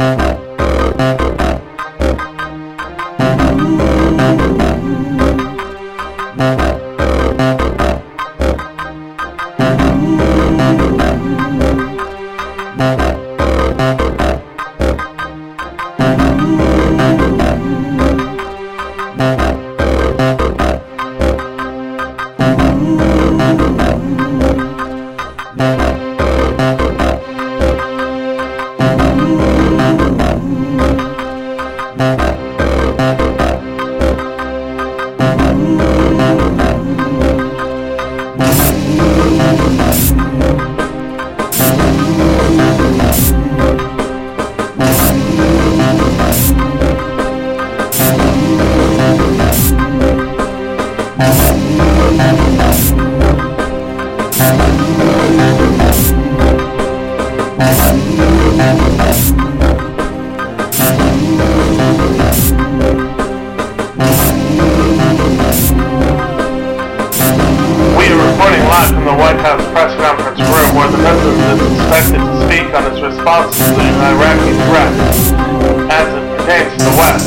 Bye. We White press conference room where the president is expected to speak on his response to the Iraqi threat as it pertains to the West.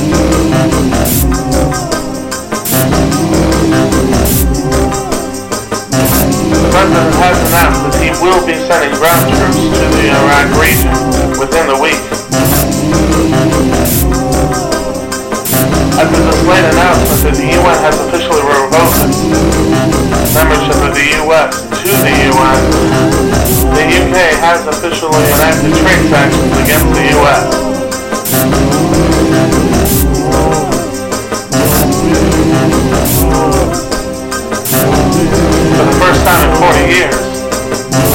The president has announced that he will be sending ground troops to the Iraq region within the week. After this late announcement that the UN has officially revoked its membership of the US to the UN, the UK has officially enacted trade sanctions against the US. For the first time in 40 years,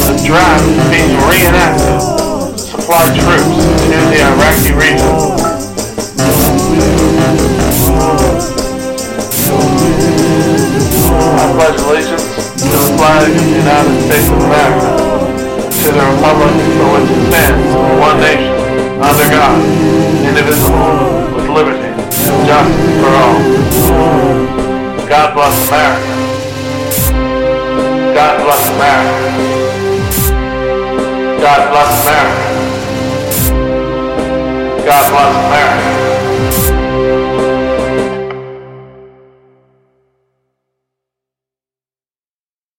the draft is being reenacted to supply troops to the Iraqi region. I pledge allegiance the United States of America, to the republic for which it stands, one nation, under God, indivisible, with liberty and justice for all. God bless America. God bless America. God bless America. God bless America.